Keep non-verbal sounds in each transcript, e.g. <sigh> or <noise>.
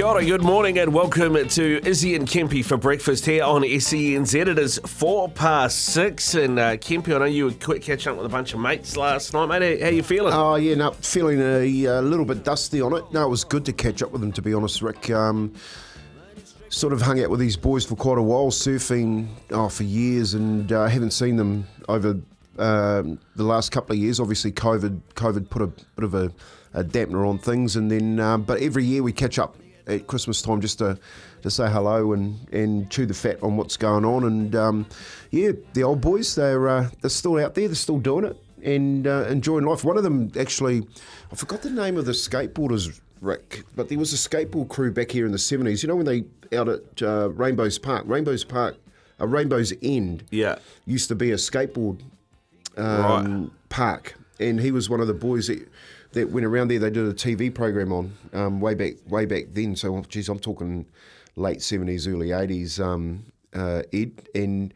Kia ora, good morning and welcome to Izzy and Kempy for breakfast here on SENZ. It is four past six and uh, Kempy, I know you were quick catching up with a bunch of mates last night, mate. How, how you feeling? Oh yeah, no, feeling a, a little bit dusty on it. No, it was good to catch up with them, to be honest, Rick. Um, sort of hung out with these boys for quite a while, surfing oh, for years, and uh, haven't seen them over um, the last couple of years. Obviously, COVID COVID put a bit of a, a dampener on things, and then um, but every year we catch up at Christmas time just to to say hello and, and chew the fat on what's going on. And um, yeah, the old boys they're uh, they're still out there, they're still doing it and uh, enjoying life. One of them actually, I forgot the name of the skateboarders. Rick, but there was a skateboard crew back here in the 70s. You know when they out at uh, Rainbows Park, Rainbows Park, uh, Rainbows End, Yeah. used to be a skateboard um, Right. park, and he was one of the boys that that went around there. They did a TV program on um, way back way back then. So, geez, I'm talking late seventies, early eighties. Um, uh, Ed and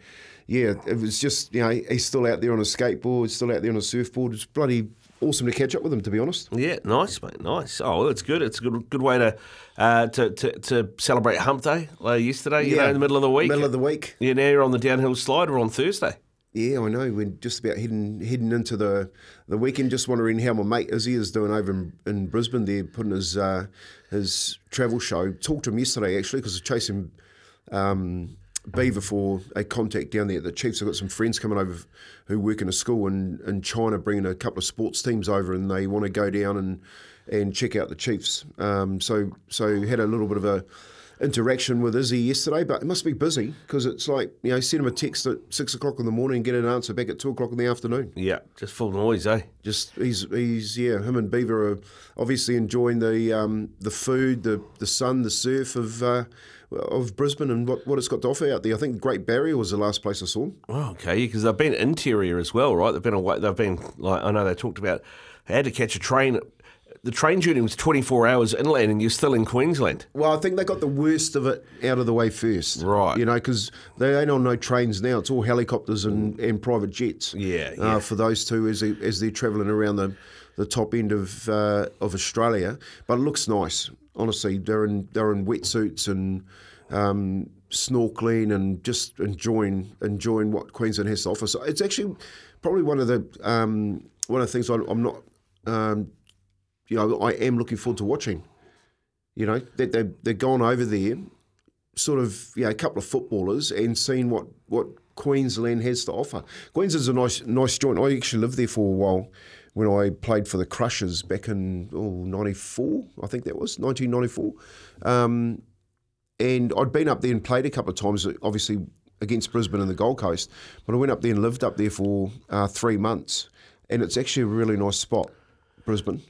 yeah, it was just you know he's still out there on a skateboard, still out there on a surfboard. It's bloody awesome to catch up with him, to be honest. Yeah, nice, mate. Nice. Oh, it's good. It's a good good way to uh, to, to to celebrate Hump Day uh, yesterday. You know, in the middle of the week. Middle of the week. yeah, now you're on the downhill slide. We're on Thursday. Yeah, I know. We're just about heading heading into the the weekend. Just wondering how my mate Izzy is doing over in, in Brisbane. There, putting his uh, his travel show. Talked to him yesterday actually because I was chasing um, Beaver for a contact down there at the Chiefs. I've got some friends coming over who work in a school in, in China, bringing a couple of sports teams over, and they want to go down and and check out the Chiefs. Um, so so had a little bit of a interaction with Izzy yesterday, but it must be busy because it's like you know send him a text at six o'clock in the morning and get an answer back at two o'clock in the afternoon. Yeah, just full noise, eh? Just he's he's yeah him and Beaver are obviously enjoying the um, the food, the the sun, the surf of. Uh, of Brisbane and what, what it's got to offer out there. I think Great Barrier was the last place I saw him. Oh, okay, because they've been interior as well, right? They've been away. They've been like I know they talked about. They had to catch a train. The train journey was 24 hours inland, and you're still in Queensland. Well, I think they got the worst of it out of the way first. Right. You know, because they ain't on no trains now. It's all helicopters and, and private jets. Yeah, yeah. Uh, for those two as, they, as they're travelling around the, the top end of uh, of Australia. But it looks nice. Honestly, they're in they're in wetsuits and um, snorkeling and just enjoying enjoying what Queensland has to offer. So it's actually probably one of the um, one of the things I'm, I'm not. Um, you know, I am looking forward to watching. You know, that they they're gone over there, sort of, you know, a couple of footballers and seen what what Queensland has to offer. Queensland's a nice nice joint. I actually lived there for a while when I played for the Crushers back in oh, 94, I think that was 1994. Um, and I'd been up there and played a couple of times, obviously against Brisbane and the Gold Coast. But I went up there and lived up there for uh, three months, and it's actually a really nice spot, Brisbane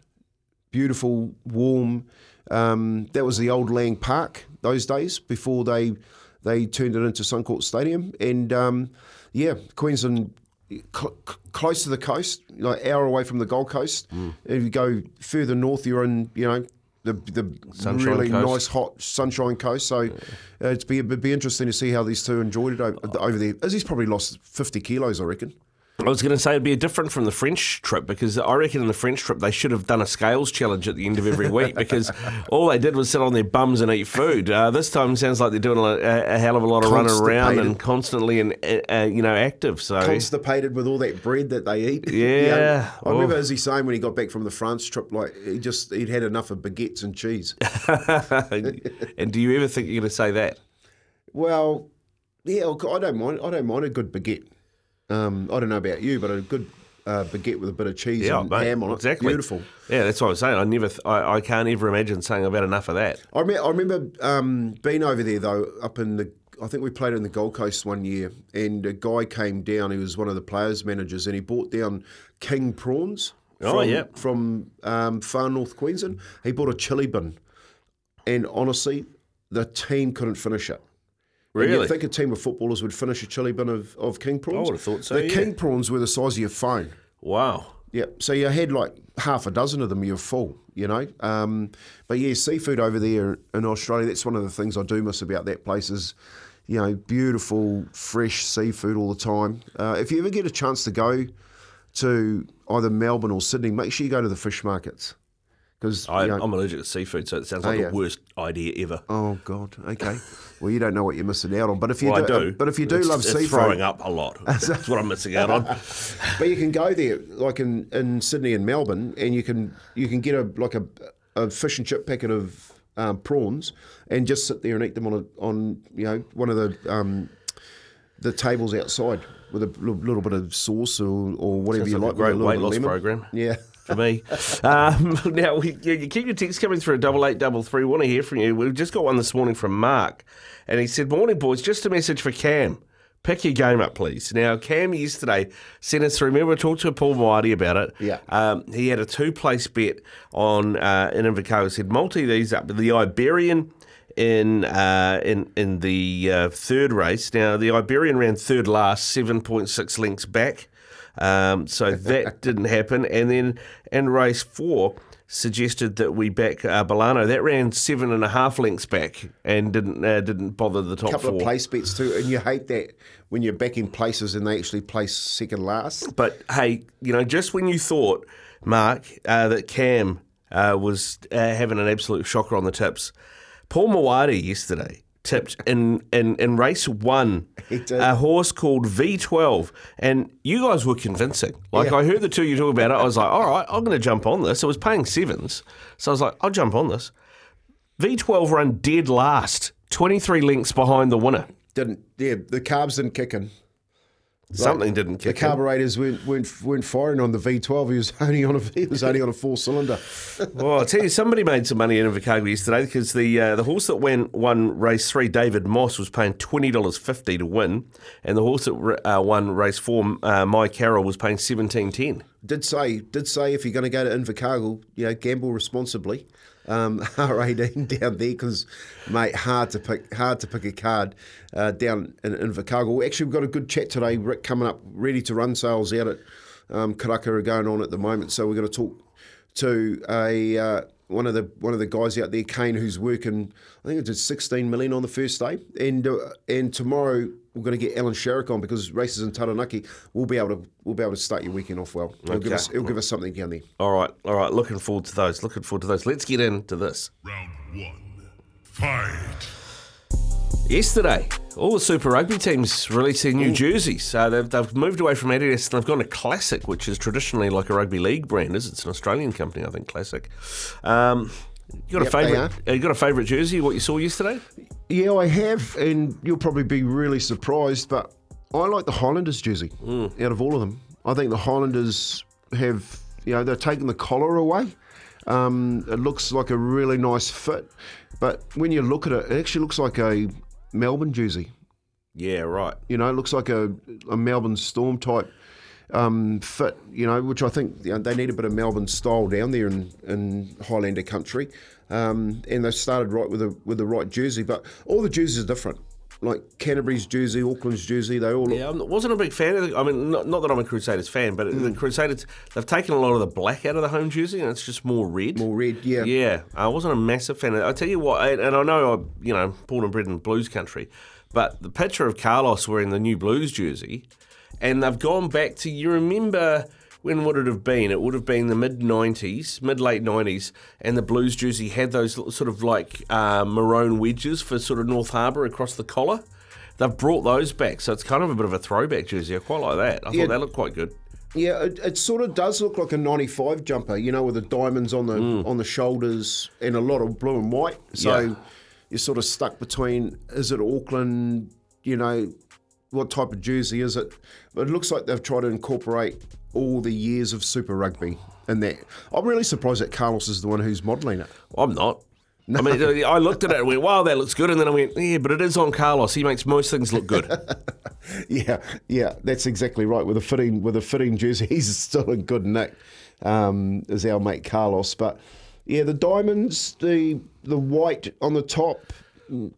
beautiful, warm. Um, that was the old Lang Park those days before they they turned it into Suncorp Stadium. And um, yeah, Queensland cl- cl- close to the coast, like hour away from the Gold Coast. If you go further north, you're in you know. The, the Sunshine really Coast. nice hot sunshine coast, so uh, it's be it'd be interesting to see how these two enjoyed it over, over there. Izzy's probably lost fifty kilos, I reckon. I was going to say it'd be different from the French trip because I reckon in the French trip they should have done a scales challenge at the end of every week <laughs> because all they did was sit on their bums and eat food. Uh, this time it sounds like they're doing a, a hell of a lot of running around and constantly and uh, you know active. So constipated with all that bread that they eat. Yeah. I remember Oh. as he saying when he got back from the France trip, like he just he'd had enough of baguettes and cheese. <laughs> and do you ever think you're going to say that? well, yeah, I don't mind. I don't mind a good baguette. Um, I don't know about you, but a good uh, baguette with a bit of cheese Yeah, and mate, ham on exactly. it, beautiful. Yeah, that's what I'm saying. I never, th- I, I can't ever imagine saying I've had enough of that. I, rem- I remember um, being over there though, up in the. I think we played in the Gold Coast one year, and a guy came down. He was one of the players managers, and he brought down king prawns. Oh, from, yeah. from um, far north Queensland. He bought a chili bin, and honestly, the team couldn't finish it. Really? You'd think a team of footballers would finish a chili bin of, of king prawns. I would have thought so, The yeah. king prawns were the size of your phone. Wow. Yeah, so you had like half a dozen of them. You're full, you know. Um, but yeah, seafood over there in Australia. That's one of the things I do miss about that place is, you know, beautiful fresh seafood all the time. Uh, if you ever get a chance to go to either Melbourne or Sydney, make sure you go to the fish markets because I, I'm allergic to seafood, so it sounds like yeah. the worst idea ever. oh god, okay. well, you don't know what you're missing out on. But if you Well, do, I do. but if you do It's- love it's seafood, throwing up a lot. <laughs> That's what I'm missing out on. <laughs> but you can go there, like in, in Sydney and Melbourne, and you can you can get a like a, a fish and chip packet of um, prawns, and just sit there and eat them on a on you know one of the um, the tables outside with a little, little bit of sauce or, or whatever Sounds you like like. a great little weight loss lemon. program. Yeah. For me. <laughs> Um, now, we, you, keep your texts coming through double eight double three. Want to hear from you? We've just got one this morning from Mark, and he said, "Morning, boys. Just a message for Cam. Pick your game up, please." Now, Cam yesterday sent us through. Remember, we talked to Paul Moati about it. Yeah. Um, he had a two-place bet on uh, in Invercargill. Said multi these up. The Iberian. In uh, in in the uh, third race, now the Iberian ran third last, seven point six lengths back. Um, so that <laughs> didn't happen. And then in race four, suggested that we back uh, Bolano. That ran seven and a half lengths back and didn't uh, didn't bother the top A couple four. of place bets too, and you hate that when you're backing places and they actually place second last. But hey, you know, just when you thought, Mark, uh, that Cam uh, was uh, having an absolute shocker on the tips, Paul Mawadi yesterday tipped in, in, in race one <laughs> a horse called V12. And you guys were convincing. Like, Yeah. I heard the two of you talk about it. I was like, all right, I'm going to jump on this. It was paying sevens. So I was like, I'll jump on this. V12 run dead last, 23 lengths behind the winner. Didn't yeah, the carbs didn't kick in. Something didn't The kick The carburetors weren't, weren't weren't firing on the V12. He was <laughs> only on a he was only on a four cylinder. <laughs> Well, I'll tell you, somebody made some money in Invercargill yesterday because the uh, the horse that went won race three, David Moss, was paying twenty dollars fifty to win, and the horse that uh, won race four, uh, My Carroll, was paying seventeen ten. Did say did say if you're going to go to Invercargill, you know, gamble responsibly. Um, <laughs> R18 down there because, mate, hard to pick hard to pick a card uh, down in Invercargill. Actually, we've got a good chat today. Rick coming up, ready to run sales out at um, Karaka are going on at the moment. So we're going to talk to a uh, one of the one of the guys out there, Kane, who's working. I think it did 16 million on the first day, and uh, and tomorrow we're going to get Alan Sherrick on because races in Taranaki. We'll be able to we'll be able to start your weekend off well. He'll give us he'll give us something down there. All right, all right. Looking forward to those. Looking forward to those. Let's get into this. Round one. Fight. Yesterday, all the Super Rugby teams released their new jerseys. Uh, they've, they've moved away from Adidas and they've gone to Classic, which is traditionally like a rugby league brand. Is it's an Australian company, I think. Classic. Um, you got Yep, a favourite? uh, You got a favourite jersey? What you saw yesterday? Yeah, I have, and you'll probably be really surprised, but I like the Highlanders jersey out of all of them. I think the Highlanders have, you know, they're taking the collar away. Um, it looks like a really nice fit, but when you look at it, it actually looks like a Melbourne jersey. Yeah, right. You know, it looks like a, a Melbourne Storm type um, fit, you know, which I think you know, they need a bit of Melbourne style down there in, in Highlander country. Um, and they started right with the with the right jersey, but all the jerseys are different. Like Canterbury's jersey, Auckland's jersey, they all look Yeah, I wasn't a big fan of the, I mean, not, not that I'm a Crusaders fan, but the mm. Crusaders, they've taken a lot of the black out of the home jersey and it's just more red. more red. Yeah, Yeah, I wasn't a massive fan. of it. I tell you what, and and I know I'm, you know, born and bred in blues country, but the picture of Carlos wearing the new blues jersey, and they've gone back to you remember when would it have been? It would have been the mid '90s, mid late '90s, and the blues jersey had those sort of like uh, maroon wedges for sort of North Harbour across the collar. They've brought those back, so it's kind of a bit of a throwback jersey. I quite like that. I Yeah. thought that looked quite good. Yeah, it, it sort of does look like a '95 jumper, you know, with the diamonds on the on the shoulders and a lot of blue and white. So Yeah. you're sort of stuck between: is it Auckland? You know, what type of jersey is it? But it looks like they've tried to incorporate all the years of Super Rugby in that. I'm really surprised that Carlos is the one who's modelling it. I'm not. I mean, I looked at it and went, wow, that looks good. And then I went, yeah, but it is on Carlos. He makes most things look good. <laughs> Yeah, yeah, that's exactly right. With a fitting with a fitting jersey, <laughs> he's still in good nick. Um, is our mate Carlos, but yeah, the diamonds, the the white on the top, mm,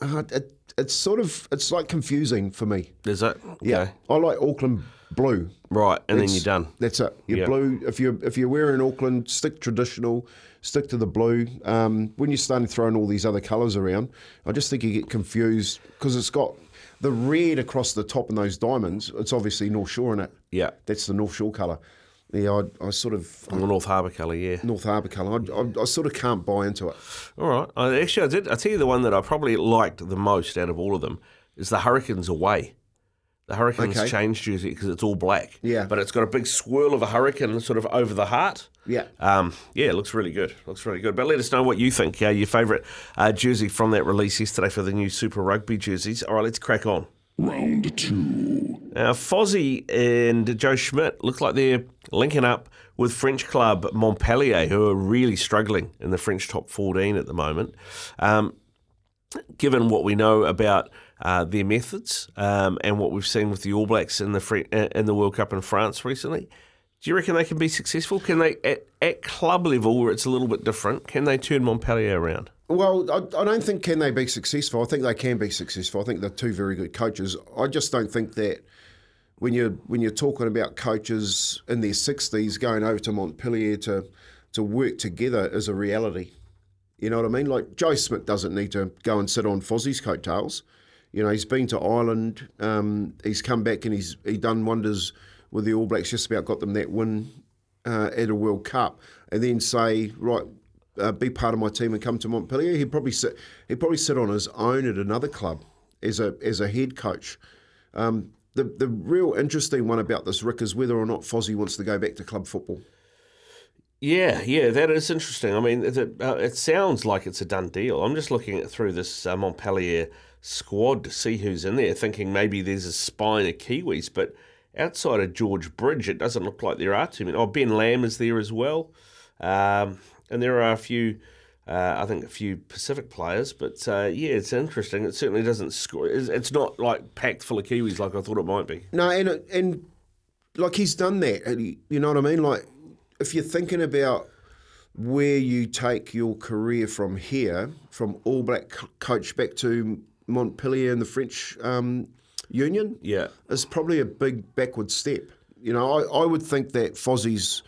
uh, it, it's sort of it's like confusing for me. Is it? Yeah, I like Auckland blue. Right. And then you're done. That's it. You're Yeah. blue. If you're if you're wearing Auckland, stick traditional. Stick to the blue. Um, when you're starting throwing all these other colours around, I just think you get confused because it's got the red across the top and those diamonds. It's obviously North Shore in it. Yeah. That's the North Shore colour. Yeah, I, I sort of Or North Harbour colour, yeah. North Harbour colour. I, I, I sort of can't buy into it. All right. I, actually, I did. I tell you the one that I probably liked the most out of all of them is the Hurricanes away. The Hurricanes Okay. change jersey because it's all black. Yeah. But it's got a big swirl of a hurricane sort of over the heart. Yeah. Um, yeah, it looks really good. Looks really good. But let us know what you think. Uh, your favourite uh, jersey from that release yesterday for the new Super Rugby jerseys. All right, let's crack on. Round two. Now, Fozzie and Joe Schmidt look like they're linking up with French club Montpellier, who are really struggling in the French top 14 at the moment. Um, given what we know about uh, their methods um, and what we've seen with the All Blacks in the uh, in the World Cup in France recently, do you reckon they can be successful? Can they, at, at club level, where it's a little bit different, can they turn Montpellier around? Well, I, I don't think can they be successful. I think they can be successful. I think they're two very good coaches. I just don't think that when you're when you're talking about coaches in their sixties going over to Montpellier to to work together is a reality. You know what I mean? Like Joe Schmidt doesn't need to go and sit on Fozzie's coattails. You know, he's been to Ireland. Um, he's come back and he's he done wonders with the All Blacks. Just about got them that win uh, at a World Cup, and then say, right, uh, be part of my team and come to Montpellier. He'd probably sit. He'd probably sit on his own at another club as a as a head coach. Um, the the real interesting one about this Rick is whether or not Fozzie wants to go back to club football. Yeah, yeah, that is interesting. I mean, it, uh, it sounds like it's a done deal. I'm just looking at through this uh, Montpellier squad to see who's in there, thinking maybe there's a spine of Kiwis, but outside of George Bridge, it doesn't look like there are too many. Oh, Ben Lam is there as well, um, and there are a few. Uh, I think a few Pacific players, but uh, yeah, it's interesting. It certainly doesn't score. It's, not like packed full of Kiwis like I thought it might be. No, and and like he's done that. You know what I mean? Like if you're thinking about where you take your career from here, from All Black coach back to Montpellier and the French um, Union, Yeah, is probably a big backward step. You know, I, I would think that Fozzie's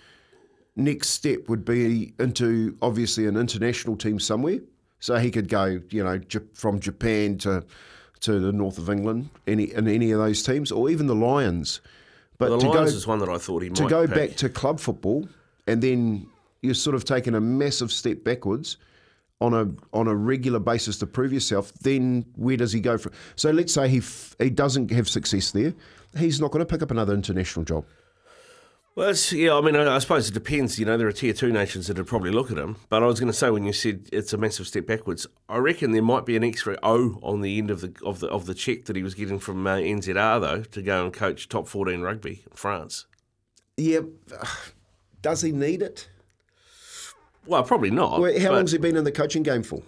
next step would be into obviously an international team somewhere. So he could go, you know, J- from Japan to to the north of England, any in any of those teams, or even the Lions. But the to Lions go is one that I thought he to go pick. back to club football, and then you're sort of taking a massive step backwards on a on a regular basis to prove yourself. Then where does he go from? So let's say he f- he doesn't have success there, he's not going to pick up another international job. Well, it's, yeah, I mean, I, I suppose it depends. You know, there are tier two nations that would probably look at him. But I was going to say when you said it's a massive step backwards, I reckon there might be an extra O on the end of the of the of the check that he was getting from uh, NZR though to go and coach top fourteen rugby in France. Yeah, does he need it? Well, probably not. Well, how long's he been in the coaching game for?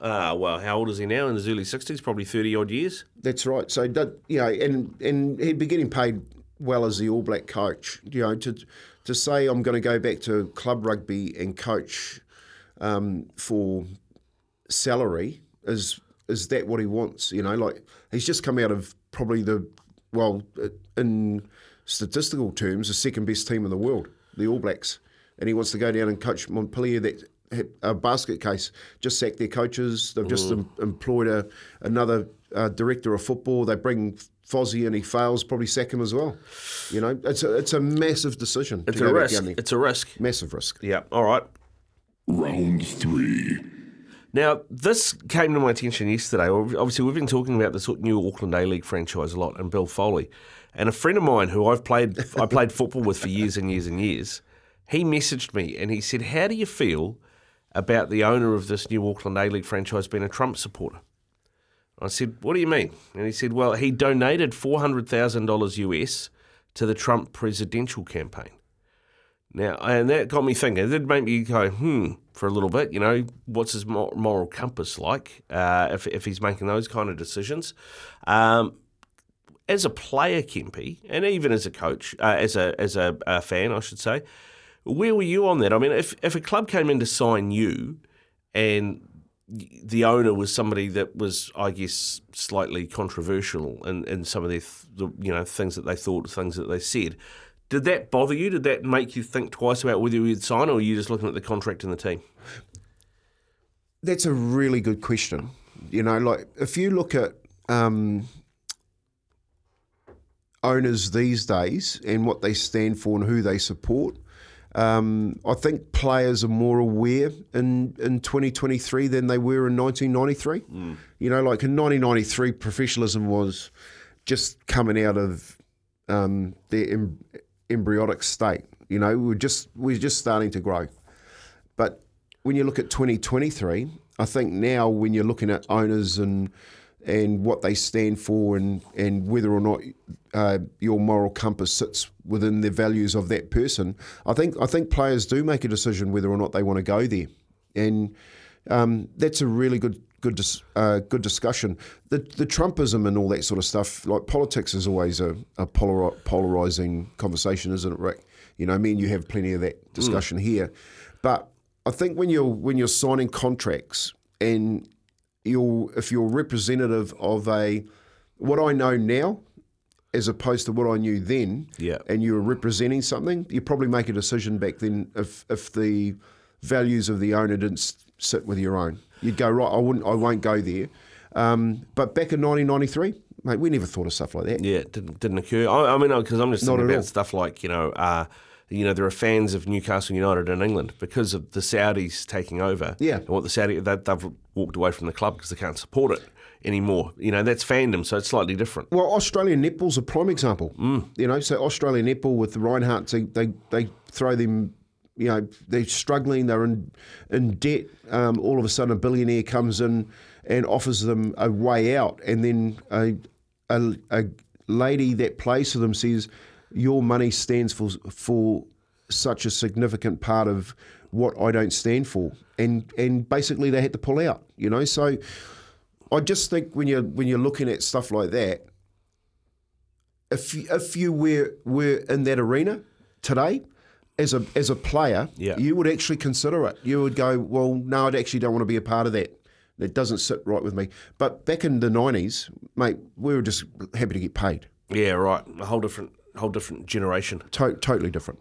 Uh, well, how old is he now? In his early sixties, probably thirty odd years. That's right. So that, you know, and and he'd be getting paid well as the All Black coach. You know, to to say I'm going to go back to club rugby and coach um, for salary is is that what he wants? You know, like he's just come out of probably the well in statistical terms the second best team in the world, the All Blacks, and he wants to go down and coach Montpellier. That had a basket case just sacked their coaches. They've just em- employed a another uh, director of football. They bring Fozzie and he fails, probably sack him as well. You know, it's a it's a massive decision. It's to a go back risk. down there. It's a risk. massive risk. Yeah. All right. Round three. Now, this came to my attention yesterday. Obviously, we've been talking about this new Auckland A League franchise a lot, and Bill Foley, and a friend of mine who I've played I played football with for years and years and years. He messaged me and he said, "How do you feel about the owner of this new Auckland A League franchise being a Trump supporter?" I said, "What do you mean?" And he said, "Well, he donated four hundred thousand dollars US to the Trump presidential campaign." Now, and that got me thinking. It did make me go, hmm, for a little bit. You know, what's his moral compass like uh, if, if he's making those kind of decisions? Um, as a player, Kempy, and even as a coach, uh, as a as a, a fan, I should say, where were you on that? I mean, if if a club came in to sign you, and the owner was somebody that was, I guess, slightly controversial in, in some of their, th- the, you know, things that they thought, things that they said. Did that bother you? Did that make you think twice about whether you'd sign, or were you just looking at the contract and the team? That's a really good question. You know, like if you look at um, owners these days and what they stand for and who they support. Um, I think players are more aware in, in 2023 than they were in 1993. You know, like in 1993, professionalism was just coming out of um, their em- embryonic state. You know, we we're just we we're just starting to grow. But when you look at 2023, I think now when you're looking at owners and and what they stand for and, and whether or not uh, your moral compass sits within the values of that person, I think I think players do make a decision whether or not they want to go there, and um, that's a really good good dis- uh, good discussion. The the Trumpism and all that sort of stuff, like politics, is always a, a polar, polarizing conversation, isn't it, Rick? You know, I mean, you have plenty of that discussion here, but I think when you're when you're signing contracts and you're if you're representative of a what I know now as opposed to what I knew then, Yeah. and you were representing something, you probably make a decision back then if if the values of the owner didn't sit with your own. You'd go right. I wouldn't. I won't go there. Um, but back in 1993, mate, we never thought of stuff like that. Yeah, it didn't didn't occur. I, I mean, because I'm just Not thinking about all. stuff like you know, uh, you know, there are fans of Newcastle United in England because of the Saudis taking over. Yeah. and what the Saudi they, they've walked away from the club because they can't support it anymore. You know, that's fandom, so it's slightly different. Well, Australian netball's a prime example. You know, so Australian netball with the Rinehart, they, they they throw them. You know, they're struggling. They're in in debt. Um, all of a sudden, a billionaire comes in and offers them a way out, and then a a, a lady that plays for them says, "Your money stands for for such a significant part of what I don't stand for," and and basically they had to pull out. You know, so. I just think when you're when you're looking at stuff like that, if you, if you were were in that arena today as a as a player, Yeah. you would actually consider it. You would go, well, no, I actually don't want to be a part of that. That doesn't sit right with me. But back in the nineties, mate, we were just happy to get paid. Yeah, right. A whole different, whole different generation. To- totally different.